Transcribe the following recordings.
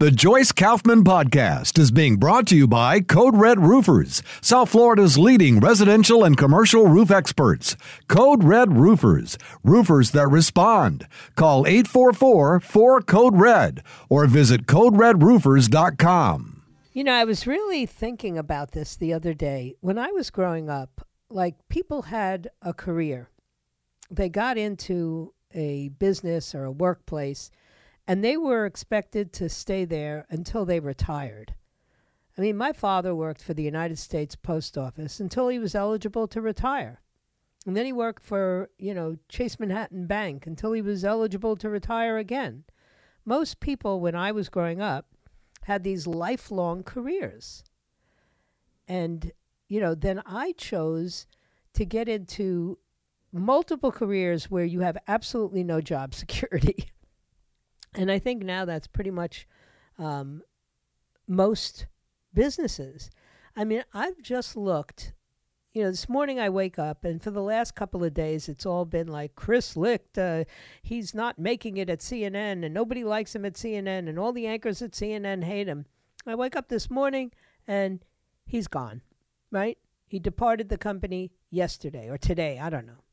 The Joyce Kaufman Podcast is being brought to you by Code Red Roofers, South Florida's leading residential and commercial roof experts. Code Red Roofers, roofers that respond. Call 844 4 Code Red or visit CodeRedRoofers.com. You know, I was really thinking about this the other day. When I was growing up, like people had a career, they got into a business or a workplace and they were expected to stay there until they retired. I mean, my father worked for the United States Post Office until he was eligible to retire. And then he worked for, you know, Chase Manhattan Bank until he was eligible to retire again. Most people, when I was growing up, had these lifelong careers. And, you know, then I chose to get into multiple careers where you have absolutely no job security. And I think now that's pretty much um, most businesses. I mean, I've just looked. You know, this morning I wake up, and for the last couple of days, it's all been like Chris Licht. Uh, he's not making it at CNN, and nobody likes him at CNN, and all the anchors at CNN hate him. I wake up this morning, and he's gone. Right? He departed the company yesterday or today. I don't know.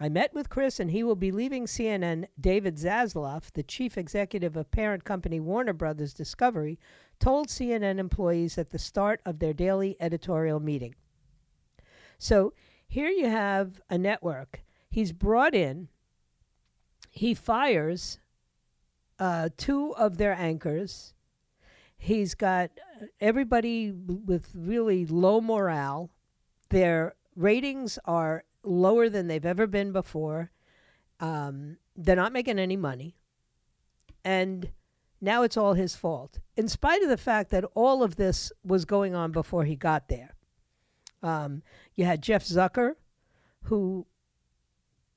I met with Chris, and he will be leaving CNN. David Zaslav, the chief executive of parent company Warner Brothers Discovery, told CNN employees at the start of their daily editorial meeting. So here you have a network. He's brought in, he fires uh, two of their anchors. He's got everybody with really low morale. Their ratings are lower than they've ever been before. Um, they're not making any money. And now it's all his fault, in spite of the fact that all of this was going on before he got there. Um, you had Jeff Zucker, who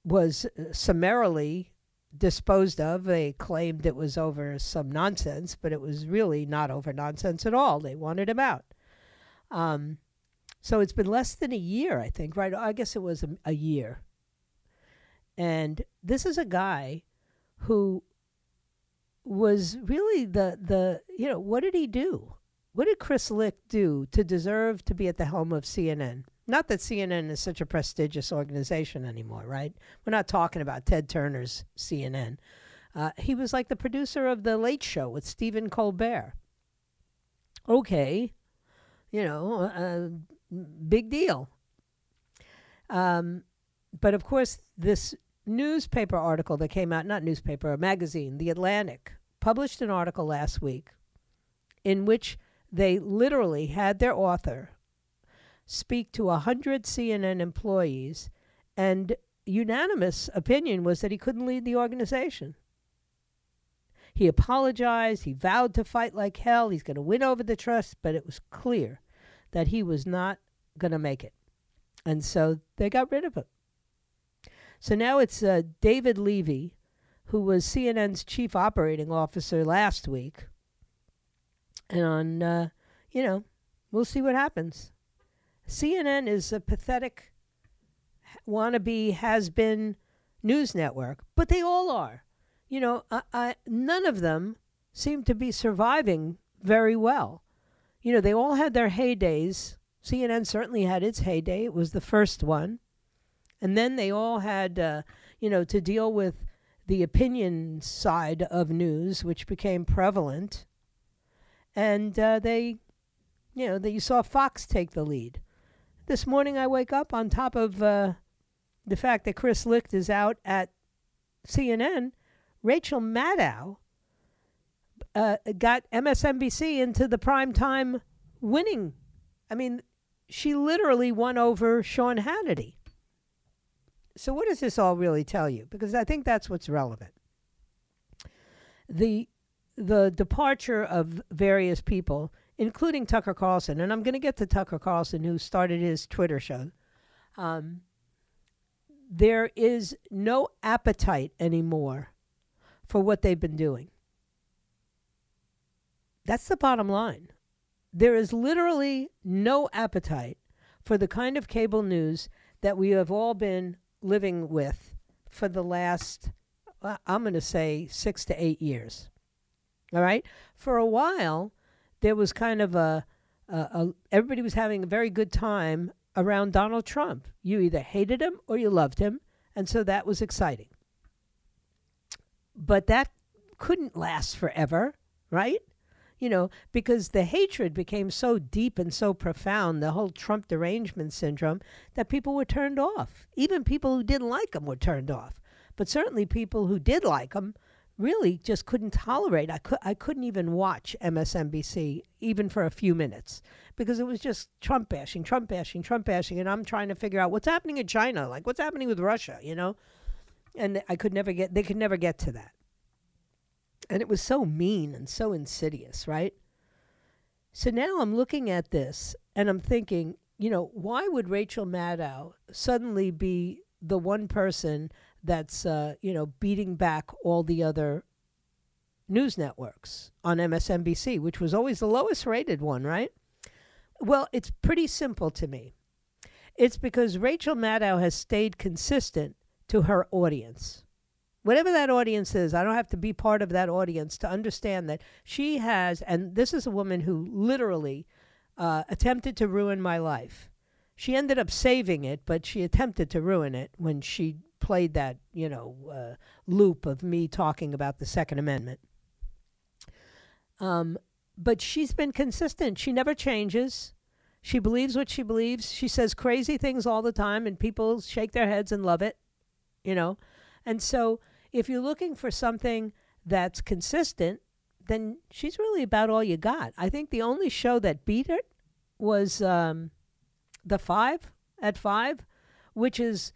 was summarily disposed of. They claimed it was over some nonsense, but it was really not over nonsense at all. They wanted him out. Um, so it's been less than a year, I think, right? I guess it was a, a year. And this is a guy who was really the the you know what did he do? What did Chris Licht do to deserve to be at the helm of CNN? Not that CNN is such a prestigious organization anymore, right? We're not talking about Ted Turner's CNN. Uh, he was like the producer of The Late Show with Stephen Colbert. Okay, you know, uh, big deal. Um, but of course, this newspaper article that came out, not newspaper, a magazine, The Atlantic, published an article last week in which they literally had their author speak to 100 CNN employees, and unanimous opinion was that he couldn't lead the organization. He apologized. He vowed to fight like hell. He's going to win over the trust, but it was clear that he was not going to make it. And so they got rid of him. So now it's uh, David Levy, who was CNN's chief operating officer last week. And on, uh, you know, we'll see what happens. CNN is a pathetic, wannabe, has been news network, but they all are. You know, I, I, none of them seem to be surviving very well you know, they all had their heydays. CNN certainly had its heyday. It was the first one. And then they all had, uh, you know, to deal with the opinion side of news, which became prevalent. And uh, they, you know, that you saw Fox take the lead. This morning I wake up on top of uh, the fact that Chris Licht is out at CNN. Rachel Maddow uh, got MSNBC into the prime time winning. I mean, she literally won over Sean Hannity. So, what does this all really tell you? Because I think that's what's relevant. The the departure of various people, including Tucker Carlson, and I'm going to get to Tucker Carlson, who started his Twitter show. Um, there is no appetite anymore for what they've been doing. That's the bottom line. There is literally no appetite for the kind of cable news that we have all been living with for the last, uh, I'm going to say, six to eight years. All right? For a while, there was kind of a, a, a everybody was having a very good time around Donald Trump. You either hated him or you loved him, and so that was exciting. But that couldn't last forever, right? You know, because the hatred became so deep and so profound, the whole Trump derangement syndrome, that people were turned off. Even people who didn't like him were turned off. But certainly people who did like him really just couldn't tolerate. I could I couldn't even watch MSNBC even for a few minutes because it was just Trump bashing, Trump bashing, Trump bashing, and I'm trying to figure out what's happening in China, like what's happening with Russia, you know, and I could never get they could never get to that, and it was so mean and so insidious, right? So now I'm looking at this and I'm thinking, you know, why would Rachel Maddow suddenly be the one person that's uh, you know beating back all the other news networks on MSNBC, which was always the lowest rated one, right? Well, it's pretty simple to me. It's because Rachel Maddow has stayed consistent to her audience. Whatever that audience is, I don't have to be part of that audience to understand that she has, and this is a woman who literally uh, attempted to ruin my life. She ended up saving it, but she attempted to ruin it when she played that, you know, uh, loop of me talking about the Second Amendment. Um, but she's been consistent. She never changes. She believes what she believes. She says crazy things all the time, and people shake their heads and love it, you know. And so, if you're looking for something that's consistent, then she's really about all you got. I think the only show that beat it was um, the five at five, which is,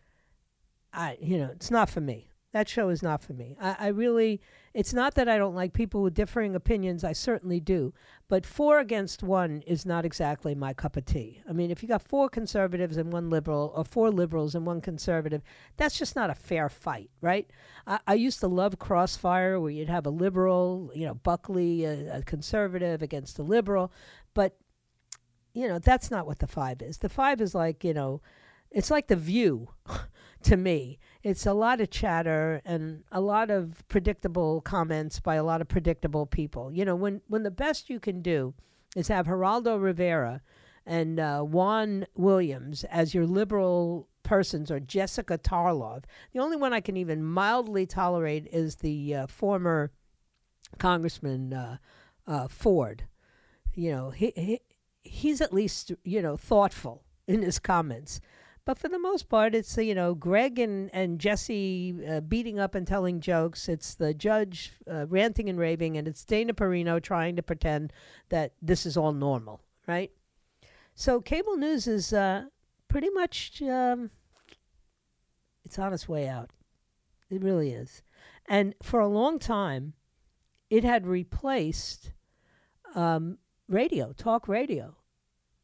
I you know, it's not for me. That show is not for me. I, I really, it's not that I don't like people with differing opinions. I certainly do. But four against one is not exactly my cup of tea. I mean, if you got four conservatives and one liberal, or four liberals and one conservative, that's just not a fair fight, right? I, I used to love Crossfire, where you'd have a liberal, you know, Buckley, a, a conservative against a liberal. But, you know, that's not what the five is. The five is like, you know, it's like the view to me. It's a lot of chatter and a lot of predictable comments by a lot of predictable people. You know, when, when the best you can do is have Geraldo Rivera and uh, Juan Williams as your liberal persons or Jessica Tarlov. The only one I can even mildly tolerate is the uh, former Congressman uh, uh Ford. You know, he, he he's at least you know thoughtful in his comments. But for the most part, it's you know Greg and and Jesse uh, beating up and telling jokes. It's the judge uh, ranting and raving, and it's Dana Perino trying to pretend that this is all normal, right? So cable news is uh, pretty much um, it's on its way out. It really is, and for a long time, it had replaced um, radio, talk radio.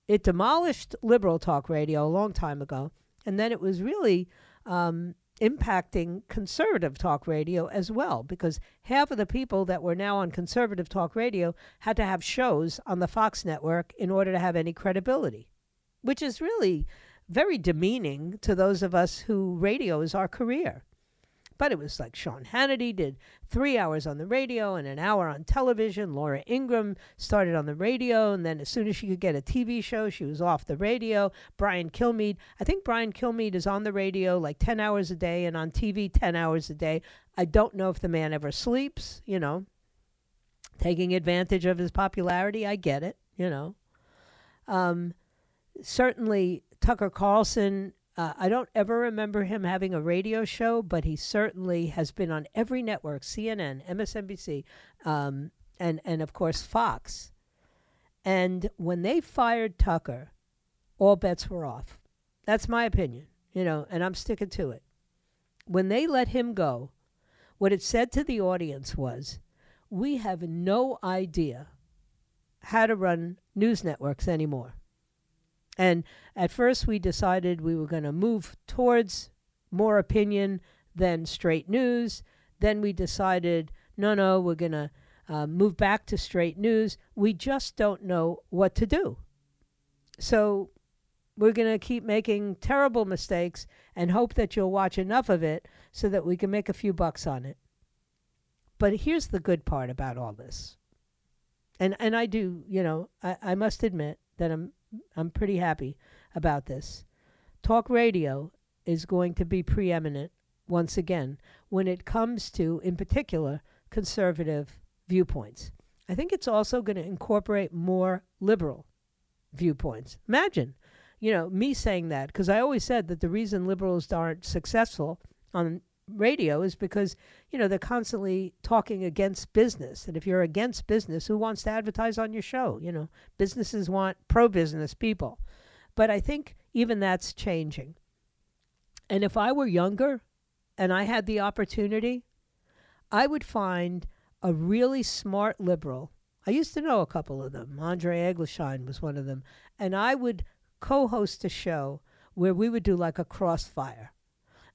It demolished liberal talk radio a long time ago, and then it was really um, impacting conservative talk radio as well, because half of the people that were now on conservative talk radio had to have shows on the Fox network in order to have any credibility, which is really very demeaning to those of us who radio is our career. But it was like Sean Hannity did three hours on the radio and an hour on television. Laura Ingraham started on the radio, and then as soon as she could get a TV show, she was off the radio. Brian Kilmeade, I think Brian Kilmeade is on the radio like 10 hours a day and on TV 10 hours a day. I don't know if the man ever sleeps, you know, taking advantage of his popularity. I get it, you know. Um, certainly, Tucker Carlson uh, I don't ever remember him having a radio show, but he certainly has been on every network CNN, MSNBC, um, and, and of course Fox. And when they fired Tucker, all bets were off. That's my opinion, you know, and I'm sticking to it. When they let him go, what it said to the audience was, we have no idea how to run news networks anymore. And at first, we decided we were going to move towards more opinion than straight news. Then we decided, no, no, we're going to uh, move back to straight news. We just don't know what to do. So we're going to keep making terrible mistakes and hope that you'll watch enough of it so that we can make a few bucks on it. But here's the good part about all this. And and I do, you know, I, I must admit that I'm I'm pretty happy about this. Talk radio is going to be preeminent once again when it comes to, in particular, conservative viewpoints. I think it's also going to incorporate more liberal viewpoints. Imagine, you know, me saying that because I always said that the reason liberals aren't successful on radio is because you know they're constantly talking against business. And if you're against business who wants to advertise on your show? You know businesses want pro business people. But i think even that's changing. And if i were younger and i had the opportunity i would find a really smart liberal. I used to know a couple of them. Andre egglesheim was one of them. And i would co-host a show where we would do like a crossfire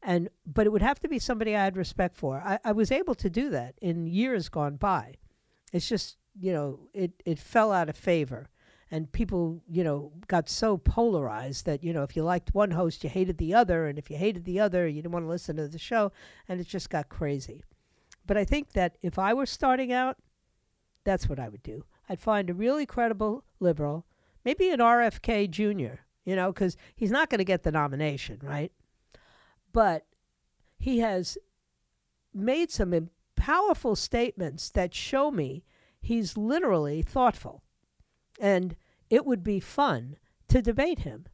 and but it would have to be somebody I had respect for. I, I was able to do that in years gone by. It's just you know it it fell out of favor, and people you know got so polarized that you know if you liked one host you hated the other, and if you hated the other you didn't want to listen to the show, and it just got crazy. But I think that if I were starting out, that's what I would do. I'd find a really credible liberal, maybe an RFK Jr. You know, because he's not going to get the nomination, right? But he has made some powerful statements that show me he's literally thoughtful. And it would be fun to debate him.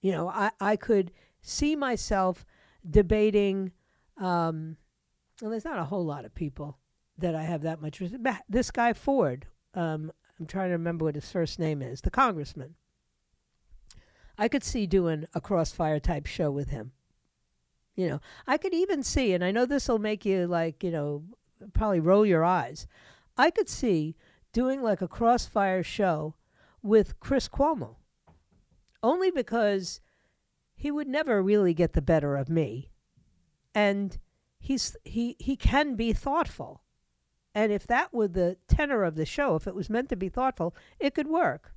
You know, I, I could see myself debating. Um, well, there's not a whole lot of people that I have that much. respect. This guy Ford, um, I'm trying to remember what his first name is, the congressman. I could see doing a crossfire type show with him. You know, I could even see, and I know this will make you like, you know, probably roll your eyes. I could see doing like a crossfire show with Chris Cuomo, only because he would never really get the better of me, and he's he he can be thoughtful, and if that were the tenor of the show, if it was meant to be thoughtful, it could work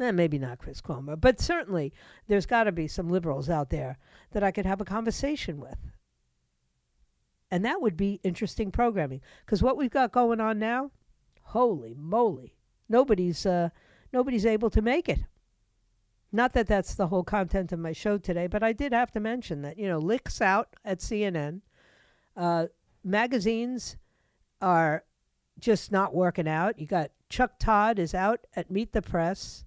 eh, maybe not Chris Cuomo, but certainly there's got to be some liberals out there that I could have a conversation with. And that would be interesting programming because what we've got going on now, holy moly, nobody's uh, nobody's able to make it. Not that that's the whole content of my show today, but I did have to mention that you know Licht's out at CNN, uh, magazines are just not working out. You got Chuck Todd is out at Meet the Press.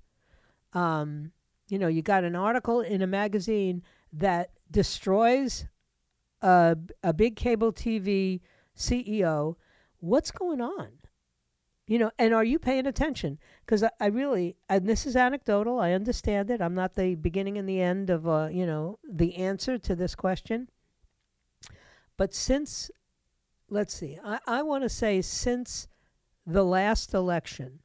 Um, you know, you got an article in a magazine that destroys a, a big cable TV CEO. What's going on? You know, and are you paying attention? Because I, I, really, and this is anecdotal. I understand it. I'm not the beginning and the end of, uh, you know, the answer to this question. But since, let's see, I, I want to say since the last election,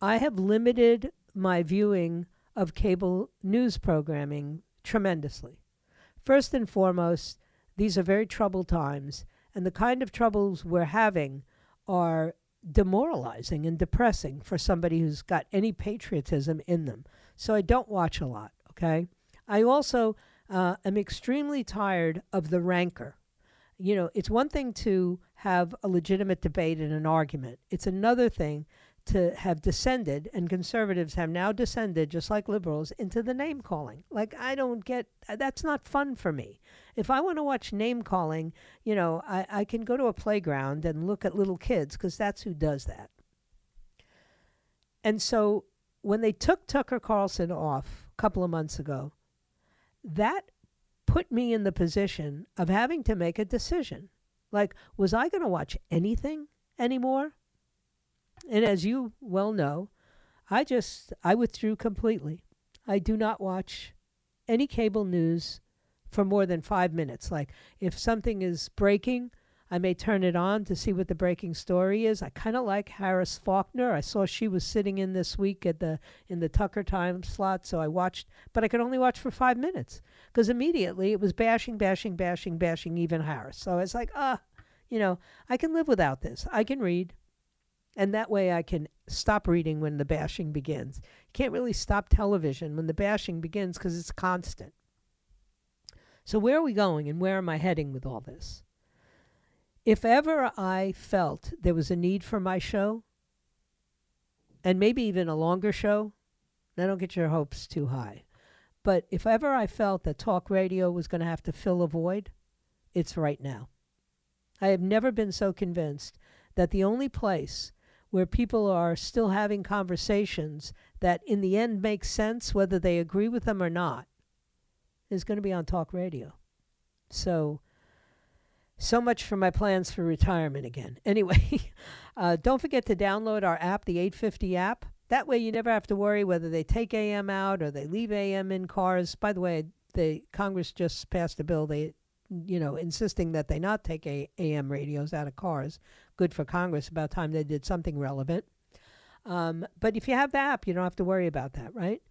I have limited my viewing of cable news programming tremendously. First and foremost, these are very troubled times, and the kind of troubles we're having are demoralizing and depressing for somebody who's got any patriotism in them. So I don't watch a lot, okay? I also uh, am extremely tired of the rancor. You know, it's one thing to have a legitimate debate and an argument, it's another thing to have descended, and conservatives have now descended, just like liberals, into the name calling. Like, I don't get uh, that's not fun for me. If I want to watch name calling, you know, I, I can go to a playground and look at little kids because that's who does that. And so when they took Tucker Carlson off a couple of months ago, that put me in the position of having to make a decision. Like, was I going to watch anything anymore? And as you well know, I just I withdrew completely. I do not watch any cable news for more than 5 minutes. Like if something is breaking, I may turn it on to see what the breaking story is. I kind of like Harris Faulkner. I saw she was sitting in this week at the in the Tucker time slot, so I watched, but I could only watch for five minutes because immediately it was bashing, bashing, bashing, bashing even Harris. So it's like, ah, you know, I can live without this. I can read, and that way I can stop reading when the bashing begins. You can't really stop television when the bashing begins because it's constant. So where are we going, and where am I heading with all this? if ever I felt there was a need for my show, and maybe even a longer show, now don't get your hopes too high. But if ever I felt that talk radio was going to have to fill a void, it's right now. I have never been so convinced that the only place where people are still having conversations that in the end make sense, whether they agree with them or not, is going to be on talk radio. So, so much for my plans for retirement again. Anyway, uh, don't forget to download our app, the 850 app. That way, you never have to worry whether they take AM out or they leave AM in cars. By the way, the Congress just passed a bill. They, you know, insisting that they not take a- AM radios out of cars. Good for Congress. About time they did something relevant. Um, but if you have the app, you don't have to worry about that, right?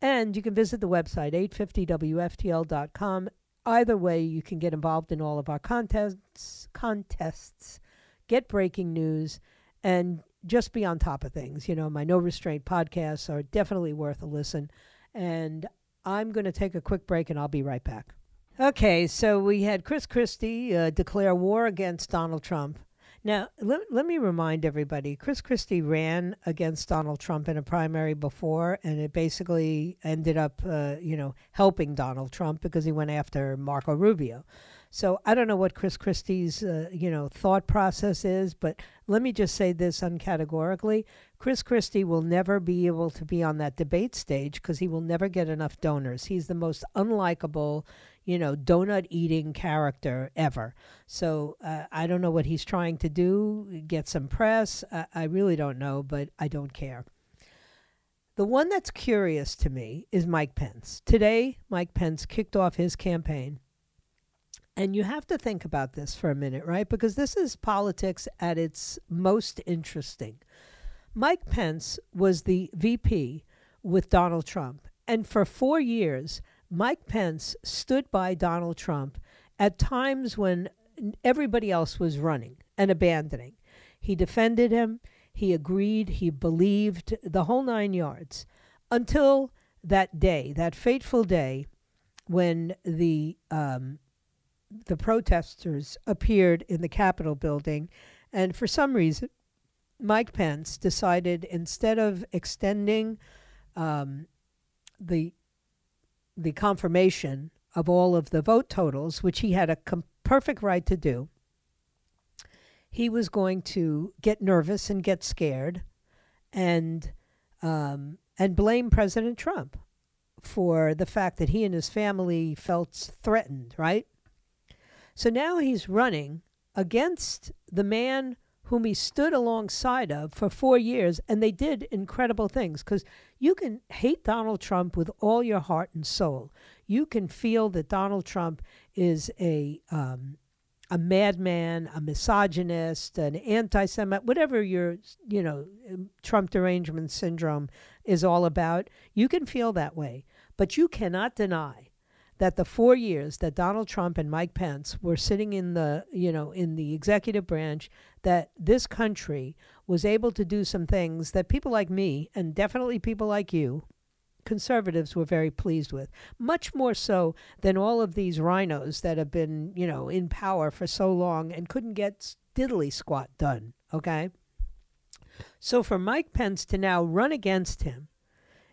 And you can visit the website, 850wftl.com, Either way, you can get involved in all of our contests, contests, get breaking news, and just be on top of things. You know, my No Restraint podcasts are definitely worth a listen. And I'm going to take a quick break and I'll be right back. Okay, so we had Chris Christie uh, declare war against Donald Trump. Now, let, let me remind everybody Chris Christie ran against Donald Trump in a primary before, and it basically ended up, uh, you know, helping Donald Trump because he went after Marco Rubio. So I don't know what Chris Christie's, uh, you know, thought process is, but let me just say this uncategorically. Chris Christie will never be able to be on that debate stage because he will never get enough donors. He's the most unlikable, you know, donut eating character ever. So uh, I don't know what he's trying to do, get some press. I, I really don't know, but I don't care. The one that's curious to me is Mike Pence. Today, Mike Pence kicked off his campaign. And you have to think about this for a minute, right? Because this is politics at its most interesting. Mike Pence was the VP with Donald Trump. And for four years, Mike Pence stood by Donald Trump at times when everybody else was running and abandoning. He defended him, he agreed, he believed the whole nine yards until that day, that fateful day when the um, the protesters appeared in the Capitol building, and for some reason, Mike Pence decided instead of extending um, the the confirmation of all of the vote totals, which he had a com- perfect right to do, he was going to get nervous and get scared, and um, and blame President Trump for the fact that he and his family felt threatened. Right. So now he's running against the man whom he stood alongside of for four years, and they did incredible things. Because you can hate Donald Trump with all your heart and soul. You can feel that Donald Trump is a um, a madman, a misogynist, an anti-Semite, whatever your you know Trump derangement syndrome is all about. You can feel that way, but you cannot deny that the four years that Donald Trump and Mike Pence were sitting in the, you know, in the executive branch, that this country was able to do some things that people like me and definitely people like you, conservatives, were very pleased with. Much more so than all of these RINOs that have been, you know, in power for so long and couldn't get diddly squat done. Okay. So for Mike Pence to now run against him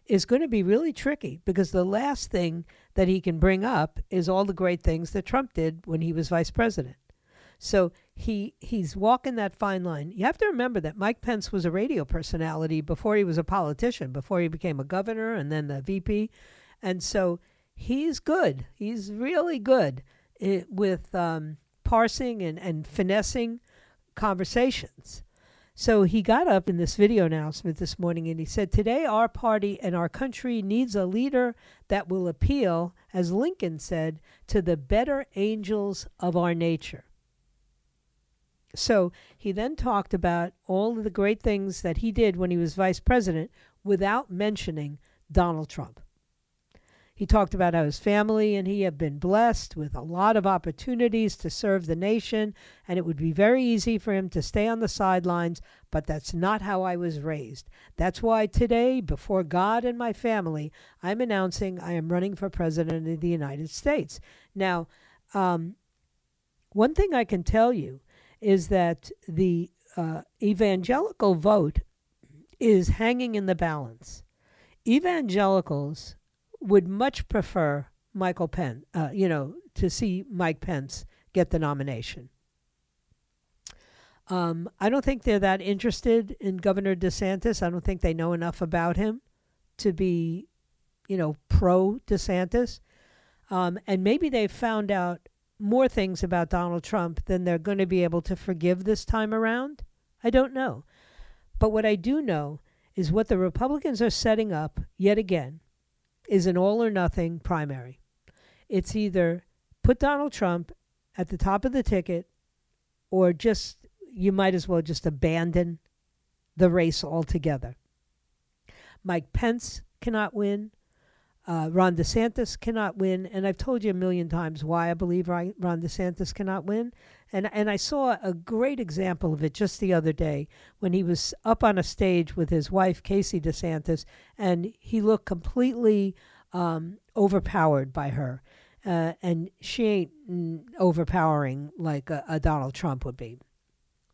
is going to be really tricky because the last thing that he can bring up is all the great things that Trump did when he was vice president. So he he's walking that fine line. You have to remember that Mike Pence was a radio personality before he was a politician, before he became a governor and then the VP, and so he's good. He's really good eh, with um, parsing and, and finessing conversations. So he got up in this video announcement this morning and he said, Today our party and our country needs a leader that will appeal, as Lincoln said, to the better angels of our nature. So he then talked about all of the great things that he did when he was vice president without mentioning Donald Trump. He talked about how his family and he have been blessed with a lot of opportunities to serve the nation, and it would be very easy for him to stay on the sidelines, but that's not how I was raised. That's why today, before God and my family, I'm announcing I am running for president of the United States. Now, um, one thing I can tell you is that the uh, evangelical vote is hanging in the balance. Evangelicals would much prefer Michael Pence, uh, you know, to see Mike Pence get the nomination. Um, I don't think they're that interested in Governor DeSantis. I don't think they know enough about him to be, you know, pro DeSantis. Um, and maybe they've found out more things about Donald Trump than they're going to be able to forgive this time around. I don't know. But what I do know is what the Republicans are setting up yet again is an all or nothing primary. It's either put Donald Trump at the top of the ticket or just you might as well just abandon the race altogether. Mike Pence cannot win. Uh, Ron DeSantis cannot win, and I've told you a million times why I believe Ron DeSantis cannot win. And and I saw a great example of it just the other day when he was up on a stage with his wife Casey DeSantis, and he looked completely um, overpowered by her, uh, and she ain't overpowering like a, a, Donald Trump would be.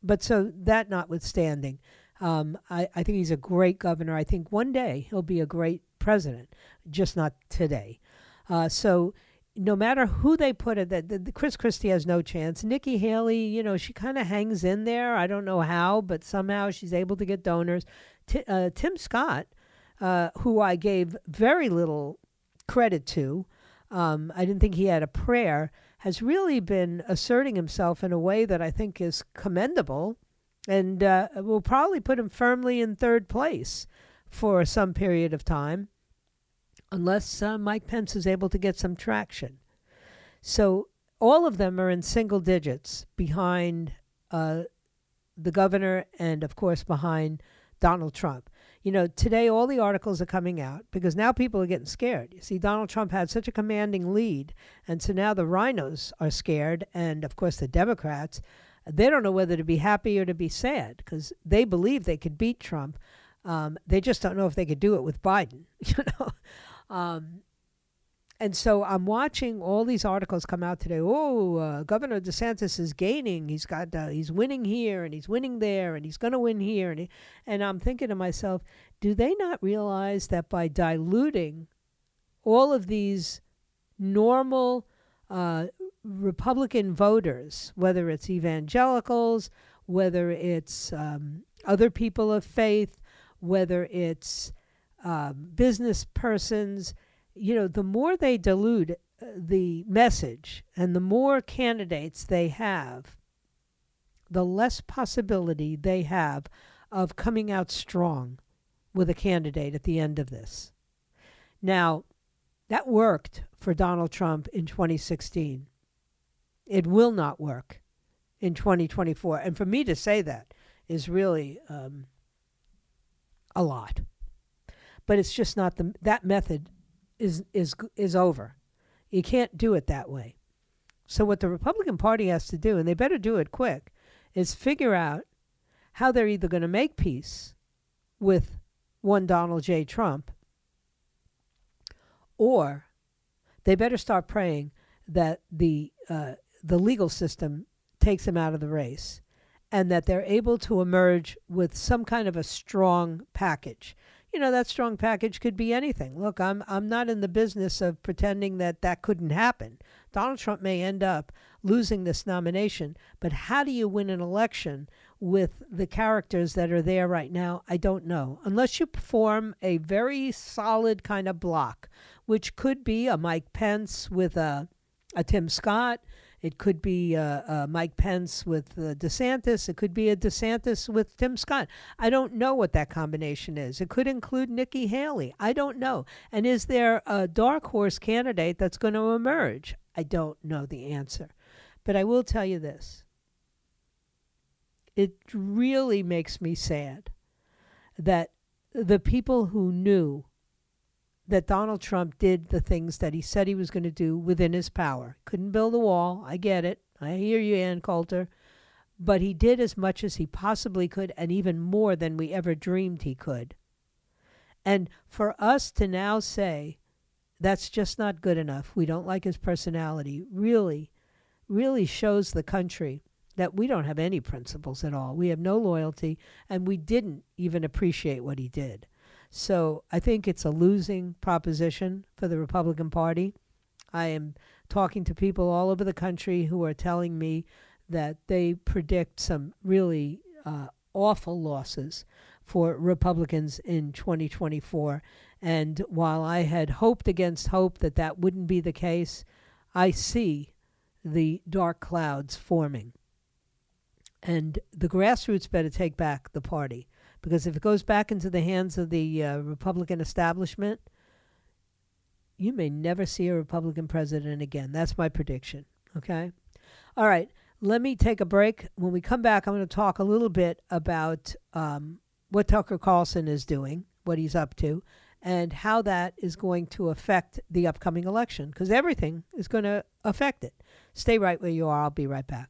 But so that notwithstanding, um, I, I think he's a great governor. I think one day he'll be a great president, just not today. Uh, so no matter who they put it, that the, the Chris Christie has no chance. Nikki Haley, you know, she kind of hangs in there. I don't know how, but somehow she's able to get donors. T- uh, Tim Scott, uh, who I gave very little credit to, um, I didn't think he had a prayer, has really been asserting himself in a way that I think is commendable, and uh, will probably put him firmly in third place for some period of time unless uh, Mike Pence is able to get some traction. So all of them are in single digits behind uh, the governor and, of course, behind Donald Trump. You know, today all the articles are coming out because now people are getting scared. You see, Donald Trump had such a commanding lead, and so now the RINOs are scared, and of course the Democrats. They don't know whether to be happy or to be sad because they believe they could beat Trump. Um, they just don't know if they could do it with Biden. You know, um, and so I'm watching all these articles come out today. Oh, uh, Governor DeSantis is gaining. He's got uh, he's winning here and he's winning there and he's going to win here. And he, and I'm thinking to myself, do they not realize that by diluting all of these normal uh, Republican voters, whether it's evangelicals, whether it's um, other people of faith, whether it's um, business persons, you know, the more they dilute uh, the message and the more candidates they have, the less possibility they have of coming out strong with a candidate at the end of this. Now, that worked for Donald Trump in 2016. It will not work in 2024. And for me to say that is really um, a lot. But it's just not the that method is is is over. You can't do it that way. So what the Republican Party has to do, and they better do it quick, is figure out how they're either going to make peace with one Donald J. Trump, or they better start praying that the uh, the legal system takes him out of the race, and that they're able to emerge with some kind of a strong package you know that strong package could be anything. Look, I'm I'm not in the business of pretending that that couldn't happen. Donald Trump may end up losing this nomination, but how do you win an election with the characters that are there right now? I don't know. Unless you form a very solid kind of block, which could be a Mike Pence with a a Tim Scott, it could be uh, uh, Mike Pence with uh, DeSantis. It could be a DeSantis with Tim Scott. I don't know what that combination is. It could include Nikki Haley. I don't know. And is there a dark horse candidate that's going to emerge? I don't know the answer. But I will tell you this it really makes me sad that the people who knew that Donald Trump did the things that he said he was going to do within his power. Couldn't build a wall. I get it. I hear you, Ann Coulter. But he did as much as he possibly could and even more than we ever dreamed he could. And for us to now say that's just not good enough, we don't like his personality, really, really shows the country that we don't have any principles at all. We have no loyalty, and we didn't even appreciate what he did. So I think it's a losing proposition for the Republican Party. I am talking to people all over the country who are telling me that they predict some really uh, awful losses for Republicans in 2024. And while I had hoped against hope that that wouldn't be the case, I see the dark clouds forming. And the grassroots better take back the party because if it goes back into the hands of the uh, Republican establishment, you may never see a Republican president again. That's my prediction. Okay? All right. Let me take a break. When we come back, I'm going to talk a little bit about um, what Tucker Carlson is doing, what he's up to, and how that is going to affect the upcoming election because everything is going to affect it. Stay right where you are. I'll be right back.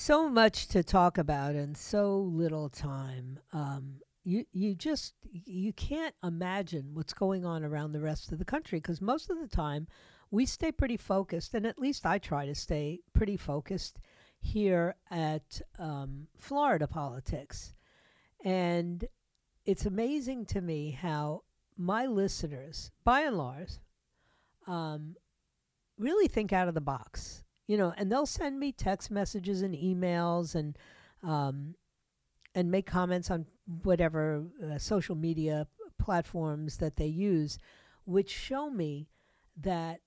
so much to talk about and so little time. Um, you you just you can't imagine what's going on around the rest of the country because most of the time we stay pretty focused, and at least I try to stay pretty focused here at um, Florida politics. And it's amazing to me how my listeners, by and large, um, really think out of the box you know, and they'll send me text messages and emails and um, and make comments on whatever uh, social media platforms that they use, which show me that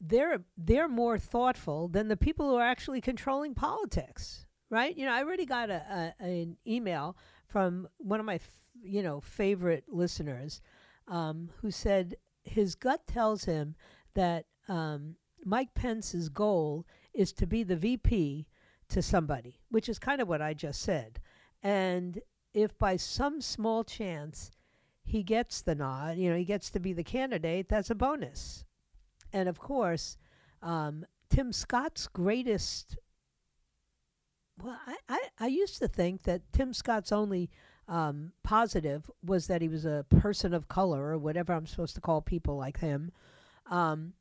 they're they're more thoughtful than the people who are actually controlling politics, right? You know, I already got a, a an email from one of my f- you know favorite listeners um, who said his gut tells him that um, Mike Pence's goal is to be the VP to somebody, which is kind of what I just said. And if by some small chance he gets the nod, you know, he gets to be the candidate, that's a bonus. And of course, um, Tim Scott's greatest. Well, I, I, I, used to think that Tim Scott's only um, positive was that he was a person of color or whatever I'm supposed to call people like him. Um,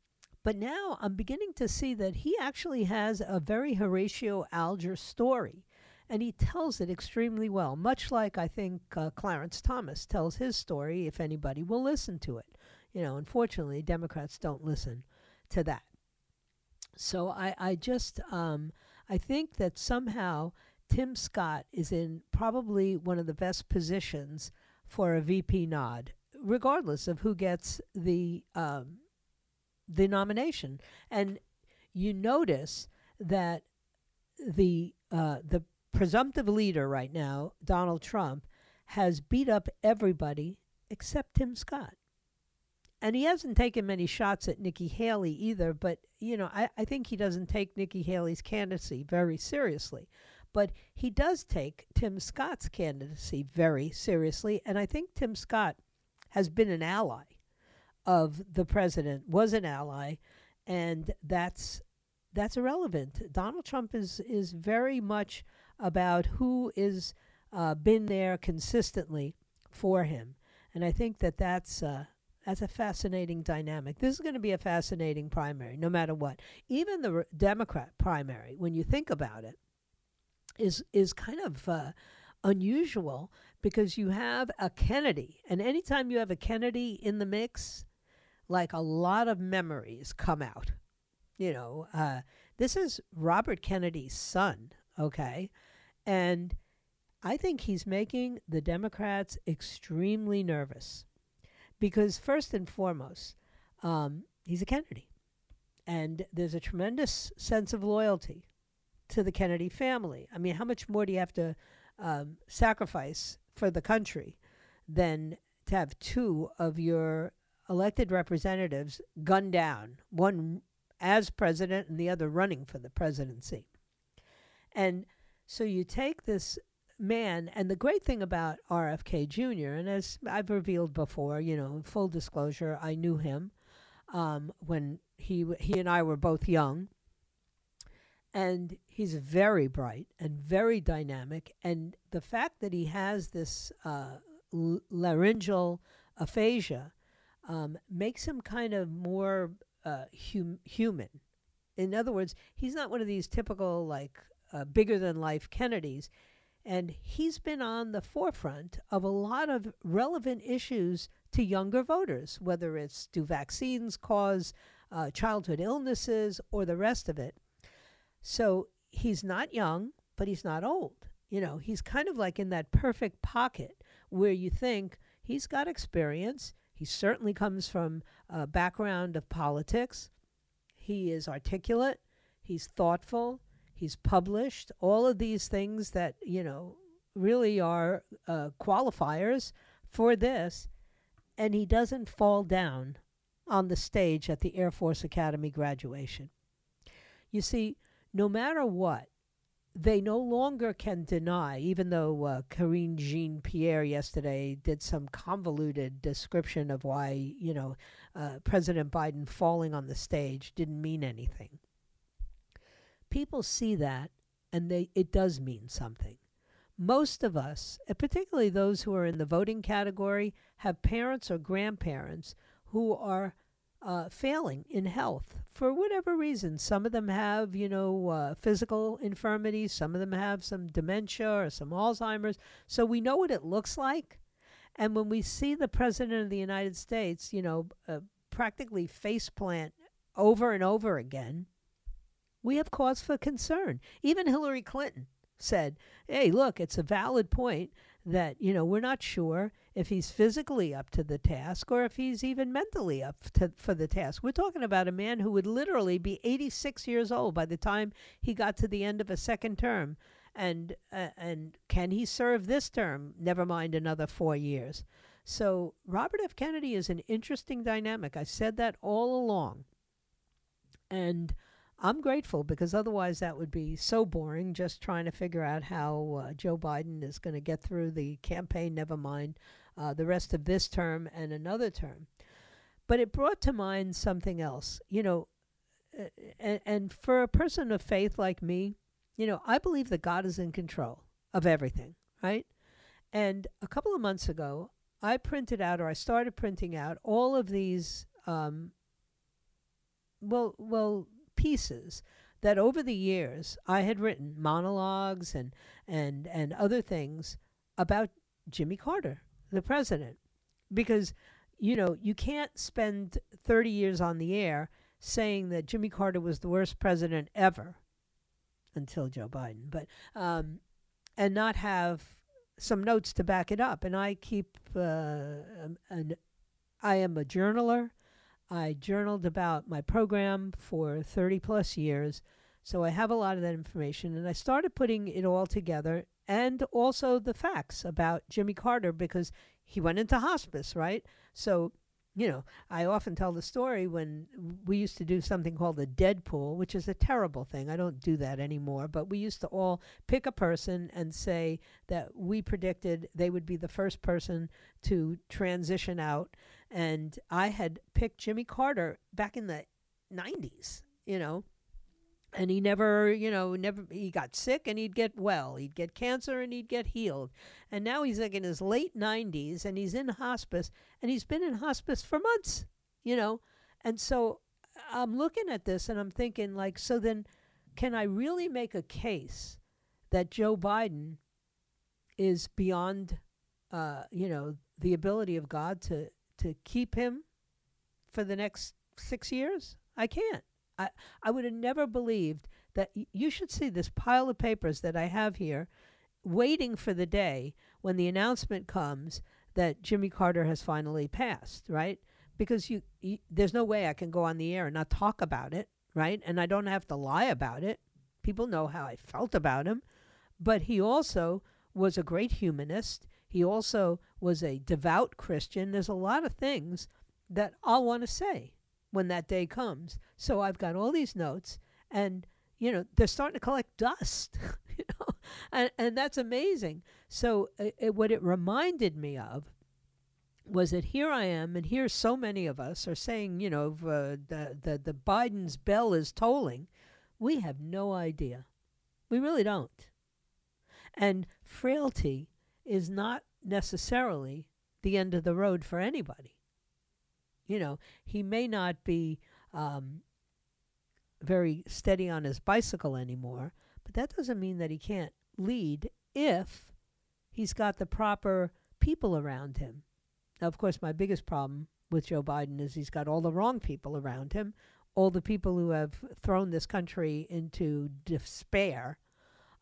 but now I'm beginning to see that he actually has a very Horatio Alger story. And he tells it extremely well, much like I think uh, Clarence Thomas tells his story, if anybody will listen to it. You know, unfortunately, Democrats don't listen to that. So I, I just, um, I think that somehow Tim Scott is in probably one of the best positions for a VP nod, regardless of who gets the um, the nomination. And you notice that the uh, the presumptive leader right now, Donald Trump, has beat up everybody except Tim Scott. And he hasn't taken many shots at Nikki Haley either, but you know, I, I think he doesn't take Nikki Haley's candidacy very seriously. But he does take Tim Scott's candidacy very seriously, and I think Tim Scott has been an ally of the president was an ally, and that's that's irrelevant. Donald Trump is is very much about who is uh, been there consistently for him, and I think that that's. Uh, that's a fascinating dynamic. This is going to be a fascinating primary, no matter what. Even the re- Democrat primary, when you think about it, is is kind of uh, unusual because you have a Kennedy, and anytime you have a Kennedy in the mix, like a lot of memories come out. You know, uh, this is Robert Kennedy's son, okay? And I think he's making the Democrats extremely nervous because, first and foremost, um, he's a Kennedy. And there's a tremendous sense of loyalty to the Kennedy family. I mean, how much more do you have to um, sacrifice for the country than to have two of your elected representatives gunned down, one as president and the other running for the presidency? And so you take this man, and the great thing about RFK Jr., and as I've revealed before, you know, full disclosure, I knew him um, when he he and I were both young, and he's very bright and very dynamic, and the fact that he has this uh, laryngeal aphasia um, makes him kind of more uh, hum- human. In other words, he's not one of these typical like uh, bigger than life Kennedys. And he's been on the forefront of a lot of relevant issues to younger voters, whether it's do vaccines cause uh, childhood illnesses or the rest of it. So he's not young, but he's not old. You know, he's kind of like in that perfect pocket where you think he's got experience. He certainly comes from a background of politics. He is articulate. He's thoughtful. He's published all of these things that, you know, really are uh, qualifiers for this. And he doesn't fall down on the stage at the Air Force Academy graduation. You see, no matter what, they no longer can deny, even though uh, Karine Jean Pierre yesterday did some convoluted description of why, you know, uh, President Biden falling on the stage didn't mean anything people see that and they it does mean something. Most of us, particularly those who are in the voting category, have parents or grandparents who are uh, failing in health for whatever reason. Some of them have, you know, uh, physical infirmities. Some of them have some dementia or some Alzheimer's. So we know what it looks like. And when we see the president of the United States, you know, uh, practically faceplant over and over again, we have cause for concern. Even Hillary Clinton said, hey, look, it's a valid point that, you know, we're not sure if he's physically up to the task or if he's even mentally up to, for the task. We're talking about a man who would literally be 86 years old by the time he got to the end of a second term. And, uh, and can he serve this term? Never mind another four years. So Robert F. Kennedy is an interesting dynamic. I said that all along. And I'm grateful because otherwise that would be so boring just trying to figure out how uh, Joe Biden is going to get through the campaign, never mind uh, the rest of this term and another term. But it brought to mind something else. You know, uh, and, and for a person of faith like me, you know, I believe that God is in control of everything, right? And a couple of months ago, I printed out, or I started printing out, all of these um, well, well, pieces that over the years I had written monologues and and and other things about Jimmy Carter, the president, because you know you can't spend 30 years on the air saying that Jimmy Carter was the worst president ever until Joe Biden, but um, and not have some notes to back it up. And I keep uh, an I am a journaler. I journaled about my program for 30 plus years. So I have a lot of that information. And I started putting it all together and also the facts about Jimmy Carter because he went into hospice, right? So, you know, I often tell the story when we used to do something called the Deadpool, which is a terrible thing. I don't do that anymore. But we used to all pick a person and say that we predicted they would be the first person to transition out and I had picked Jimmy Carter back in the 90s, you know. And he never, you know, never he got sick and he'd get well. He'd get cancer and he'd get healed. And now he's like in his late 90s and he's in hospice and he's been in hospice for months, you know. And so I'm looking at this and I'm thinking like so then can I really make a case that Joe Biden is beyond uh, you know, the ability of God to to keep him for the next six years? I can't. I, I would have never believed that you should see this pile of papers that I have here. waiting for the day when the announcement comes that Jimmy Carter has finally passed, right? Because you, you there's no way I can go on the air and not talk about it, right? And I don't have to lie about it. People know how I felt about him. But he also was a great humanist. He also was a devout Christian. There's a lot of things that I'll want to say when that day comes. So I've got all these notes, and you know they're starting to collect dust, you know, and and that's amazing. So uh, it, what it reminded me of was that here I am, and here so many of us are saying, you know, uh, the the the Biden's bell is tolling. We have no idea. We really don't. And frailty is not necessarily the end of the road for anybody. You know, he may not be um, very steady on his bicycle anymore, but that doesn't mean that he can't lead if he's got the proper people around him. Now, of course, my biggest problem with Joe Biden is he's got all the wrong people around him, all the people who have thrown this country into despair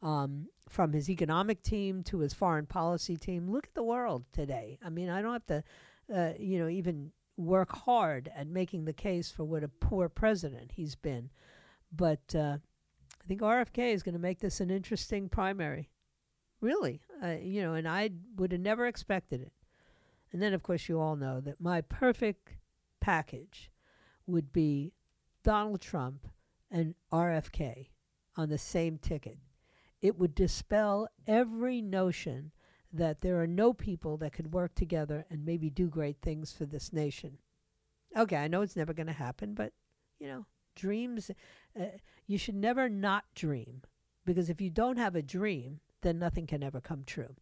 um, from his economic team to his foreign policy team. Look at the world today. I mean, I don't have to, uh, you know, even work hard at making the case for what a poor president he's been. But uh, I think RFK is going to make this an interesting primary. Really, uh, you know, and I would have never expected it. And then, of course, you all know that my perfect package would be Donald Trump and RFK on the same ticket it would dispel every notion that there are no people that could work together and maybe do great things for this nation. Okay, I know it's never going to happen, but you know, dreams, uh, you should never not dream because if you don't have a dream, then nothing can ever come true.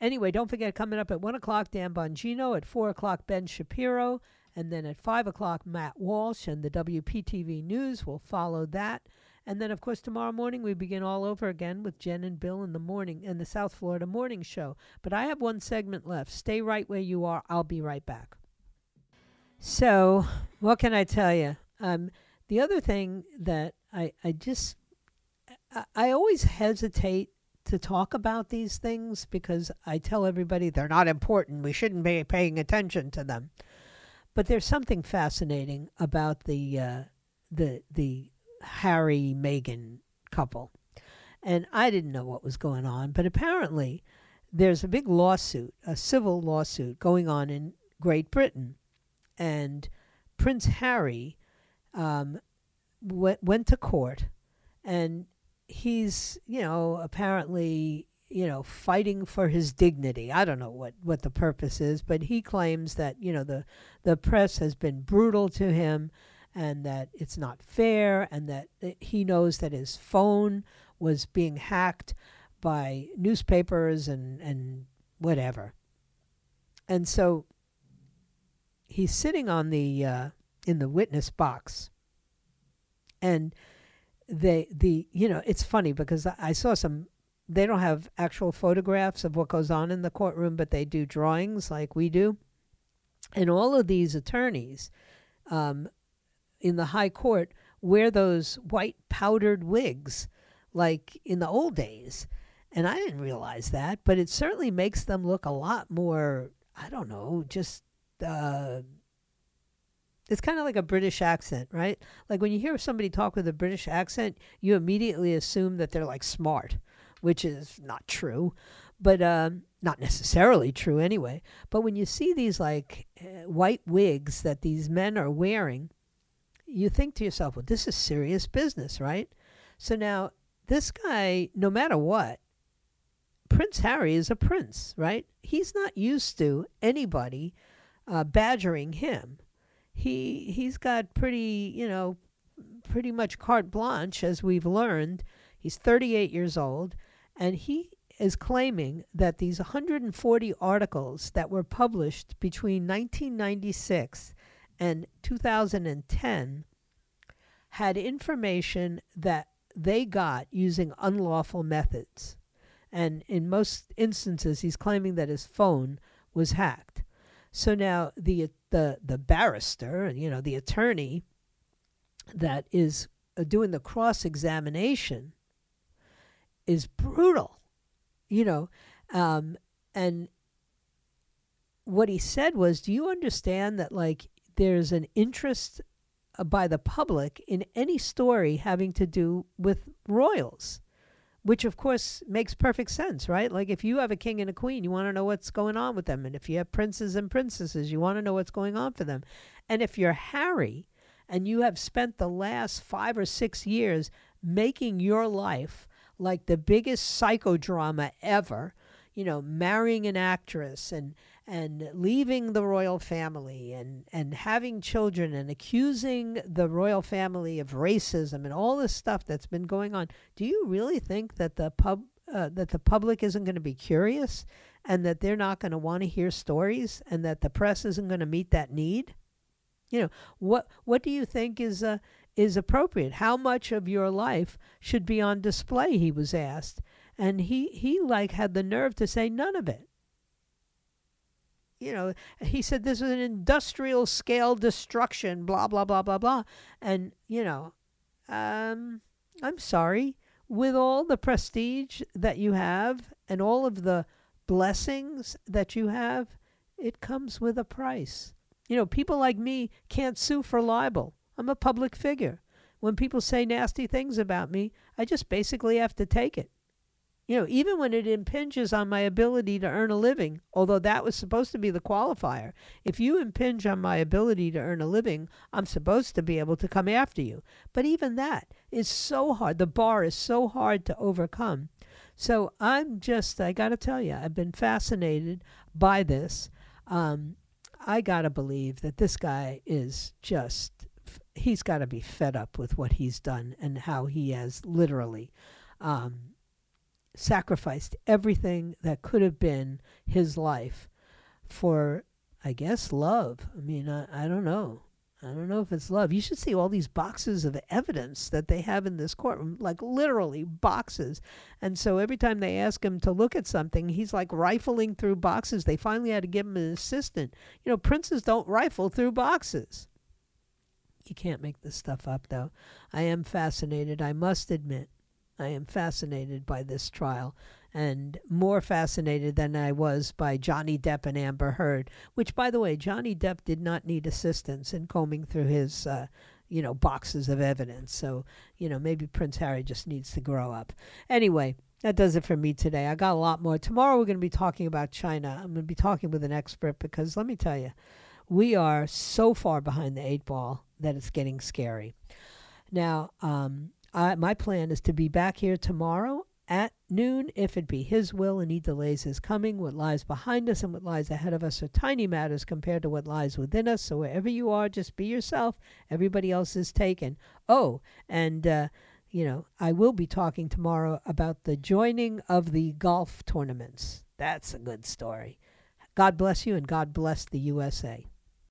Anyway, don't forget coming up at 1 o'clock, Dan Bongino, at 4 o'clock, Ben Shapiro, and then at 5 o'clock, Matt Walsh, and the WPTV News will follow that. And then, of course, tomorrow morning we begin all over again with Jen and Bill in the morning in the South Florida Morning Show. But I have one segment left. Stay right where you are. I'll be right back. So, what can I tell you? Um, the other thing that I, I just, I, I always hesitate to talk about these things because I tell everybody they're not important. We shouldn't be paying attention to them. But there's something fascinating about the uh, the the Harry Meghan couple. And I didn't know what was going on, but apparently there's a big lawsuit, a civil lawsuit going on in Great Britain. And Prince Harry um, went, went to court and he's, you know, apparently, you know, fighting for his dignity. I don't know what, what the purpose is, but he claims that, you know, the, the press has been brutal to him and that it's not fair, and that he knows that his phone was being hacked by newspapers and, and whatever. And so he's sitting on the uh, in the witness box, and they the you know it's funny because I saw some. They don't have actual photographs of what goes on in the courtroom, but they do drawings like we do. And all of these attorneys um, in the high court wear those white powdered wigs like in the old days. And I didn't realize that, but it certainly makes them look a lot more, I don't know, just uh, it's kind of like a British accent, right? Like when you hear somebody talk with a British accent, you immediately assume that they're like smart, which is not true, but um, not necessarily true anyway. But when you see these like uh, white wigs that these men are wearing, you think to yourself, well, this is serious business, right? So now, this guy, no matter what, Prince Harry is a prince, right? He's not used to anybody uh, badgering him. He he's got pretty, you know, pretty much carte blanche, as we've learned. He's 38 years old, and he is claiming that these 140 articles that were published between 1996 and 2010 had information that they got using unlawful methods. And in most instances, he's claiming that his phone was hacked. So now the the the barrister, you know, the attorney that is uh, doing the cross examination is brutal. you know, um, and what he said was, "Do you understand that like there's an interest uh, by the public in any story having to do with royals?" Which of course makes perfect sense, right? Like if you have a king and a queen, you want to know what's going on with them, and if you have princes and princesses, you want to know what's going on for them. And if you're Harry, and you have spent the last five or six years making your life like the biggest psychodrama ever, you know, marrying an actress and and leaving the royal family and and having children and accusing the royal family of racism and all this stuff that's been going on. Do you really think that the pub uh, that the public isn't going to be curious and that they're not going to want to hear stories and that the press isn't going to meet that need? You know, what what do you think is uh, is appropriate? How much of your life should be on display? He was asked, and he he like had the nerve to say none of it. You know, he said this is an industrial scale destruction, blah blah blah blah blah, and you know, um, I'm sorry, with all the prestige that you have and all of the blessings that you have, it comes with a price. You know, people like me can't sue for libel. I'm a public figure. When people say nasty things about me, I just basically have to take it. You know, even when it impinges on my ability to earn a living, although that was supposed to be the qualifier. If you impinge on my ability to earn a living, I'm supposed to be able to come after you. But even that is so hard. The bar is so hard to overcome. So I'm just, I got to tell you, I've been fascinated by this. Um, I got to believe that this guy is just he's got to be fed up with what he's done and how he has literally um, sacrificed everything that could have been his life for, I guess, love. I mean, I, I don't know. I don't know if it's love. You should see all these boxes of evidence that they have in this courtroom, like literally boxes. And so every time they ask him to look at something, he's like rifling through boxes. They finally had to give him an assistant. You know, princes don't rifle through boxes. You can't make this stuff up, though. I am fascinated, I must admit. I am fascinated by this trial and more fascinated than I was by Johnny Depp and Amber Heard, which, by the way, Johnny Depp did not need assistance in combing through his, uh, you know, boxes of evidence. So, you know, maybe Prince Harry just needs to grow up. Anyway, that does it for me today. I got a lot more. Tomorrow we're going to be talking about China. I'm going to be talking with an expert because let me tell you, we are so far behind the eight ball that it's getting scary. Now, um, My plan is to be back here tomorrow at noon, if it be His will and He delays His coming. What lies behind us and what lies ahead of us are tiny matters compared to what lies within us. So wherever you are, just be yourself. Everybody else is taken. Oh, and uh, you know, I will be talking tomorrow about the joining of the golf tournaments. That's a good story. God bless you and God bless the USA.